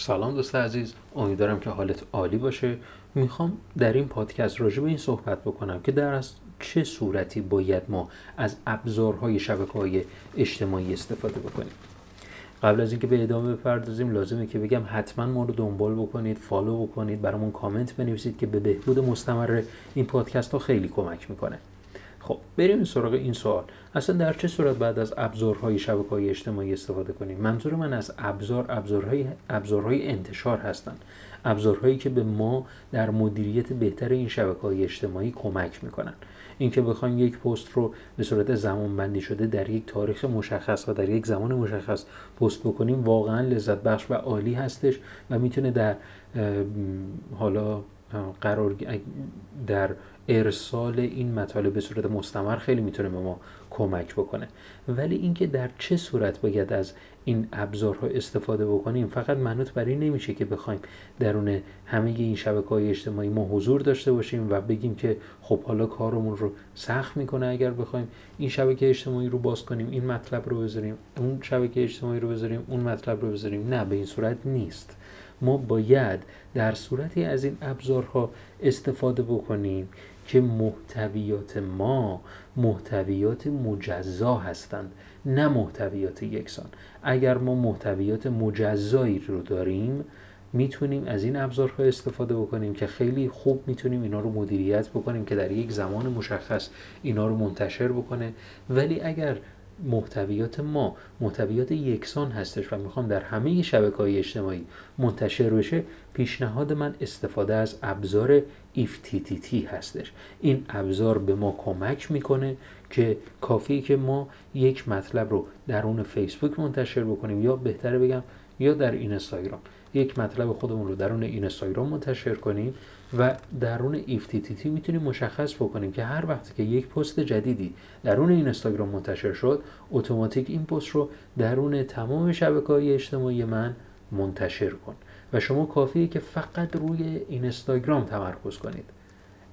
سلام دوست عزیز امیدوارم که حالت عالی باشه. می‌خوام در این پادکست راجع به این صحبت بکنم که در از چه صورتی باید ما از ابزارهای شبکه های اجتماعی استفاده بکنیم. قبل از اینکه به ادامه بپردازیم لازمه که بگم حتما ما رو دنبال بکنید فالو بکنید برامون کامنت بنویسید که به بهبود مستمر این پادکست ها خیلی کمک می‌کنه. خب بریم سراغ این سوال. اصلا در چه صورت بعد از ابزارهای شبکه های اجتماعی استفاده کنیم؟ منظور من از ابزار ابزارهای ابزارهای انتشار هستند ابزارهایی که به ما در مدیریت بهتر این شبکه های اجتماعی کمک می‌کنن. اینکه بخوایم یک پست رو به صورت زمان بندی شده در یک تاریخ مشخص و در یک زمان مشخص پست بکنیم واقعا لذت بخش و عالی هستش و می‌تونه در حالا قرار در ارسال این مطالب به صورت مستمر خیلی می‌تونه به ما کمک بکنه. ولی اینکه در چه صورت باید از این ابزارها استفاده بکنیم فقط منوط بر این نمیشه که بخوایم درون همه این شبکه های اجتماعی ما حضور داشته باشیم و بگیم که خب حالا کارمون رو سخت می‌کنه اگر بخوایم این شبکه اجتماعی رو باز کنیم این مطلب رو بذاریم اون شبکه اجتماعی رو بذاریم اون مطلب رو بذاریم. نه به این صورت نیست. ما باید در صورتی از این ابزارها استفاده بکنیم که محتویات ما محتویات مجزا هستند نه محتویات یکسان. اگر ما محتویات مجزایی رو داریم می‌تونیم از این ابزارها استفاده بکنیم که خیلی خوب می‌تونیم اینا رو مدیریت بکنیم که در یک زمان مشخص اینا رو منتشر بکنه. ولی اگر محتویات ما محتویات یکسان هستش و می‌خوام در همه شبکه های اجتماعی منتشر بشه پیشنهاد من استفاده از ابزار EFTTT هستش. این ابزار به ما کمک می‌کنه که کافی که ما یک مطلب رو درون فیسبوک منتشر بکنیم یا بهتره بگم یا در اینستاگرام. یک مطلب خودمون رو درون اینستاگرام منتشر کنیم و درون EFTTT می‌تونیم مشخص بکنیم که هر وقتی که یک پست جدیدی درون اینستاگرام منتشر شد اتوماتیک این پست رو درون تمام شبکه های اجتماعی من منتشر کن. و شما کافیه که فقط روی اینستاگرام تمرکز کنید.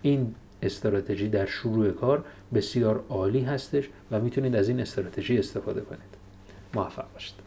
این استراتژی در شروع کار بسیار عالی هستش و می‌تونید از این استراتژی استفاده کنید. موفق باشید.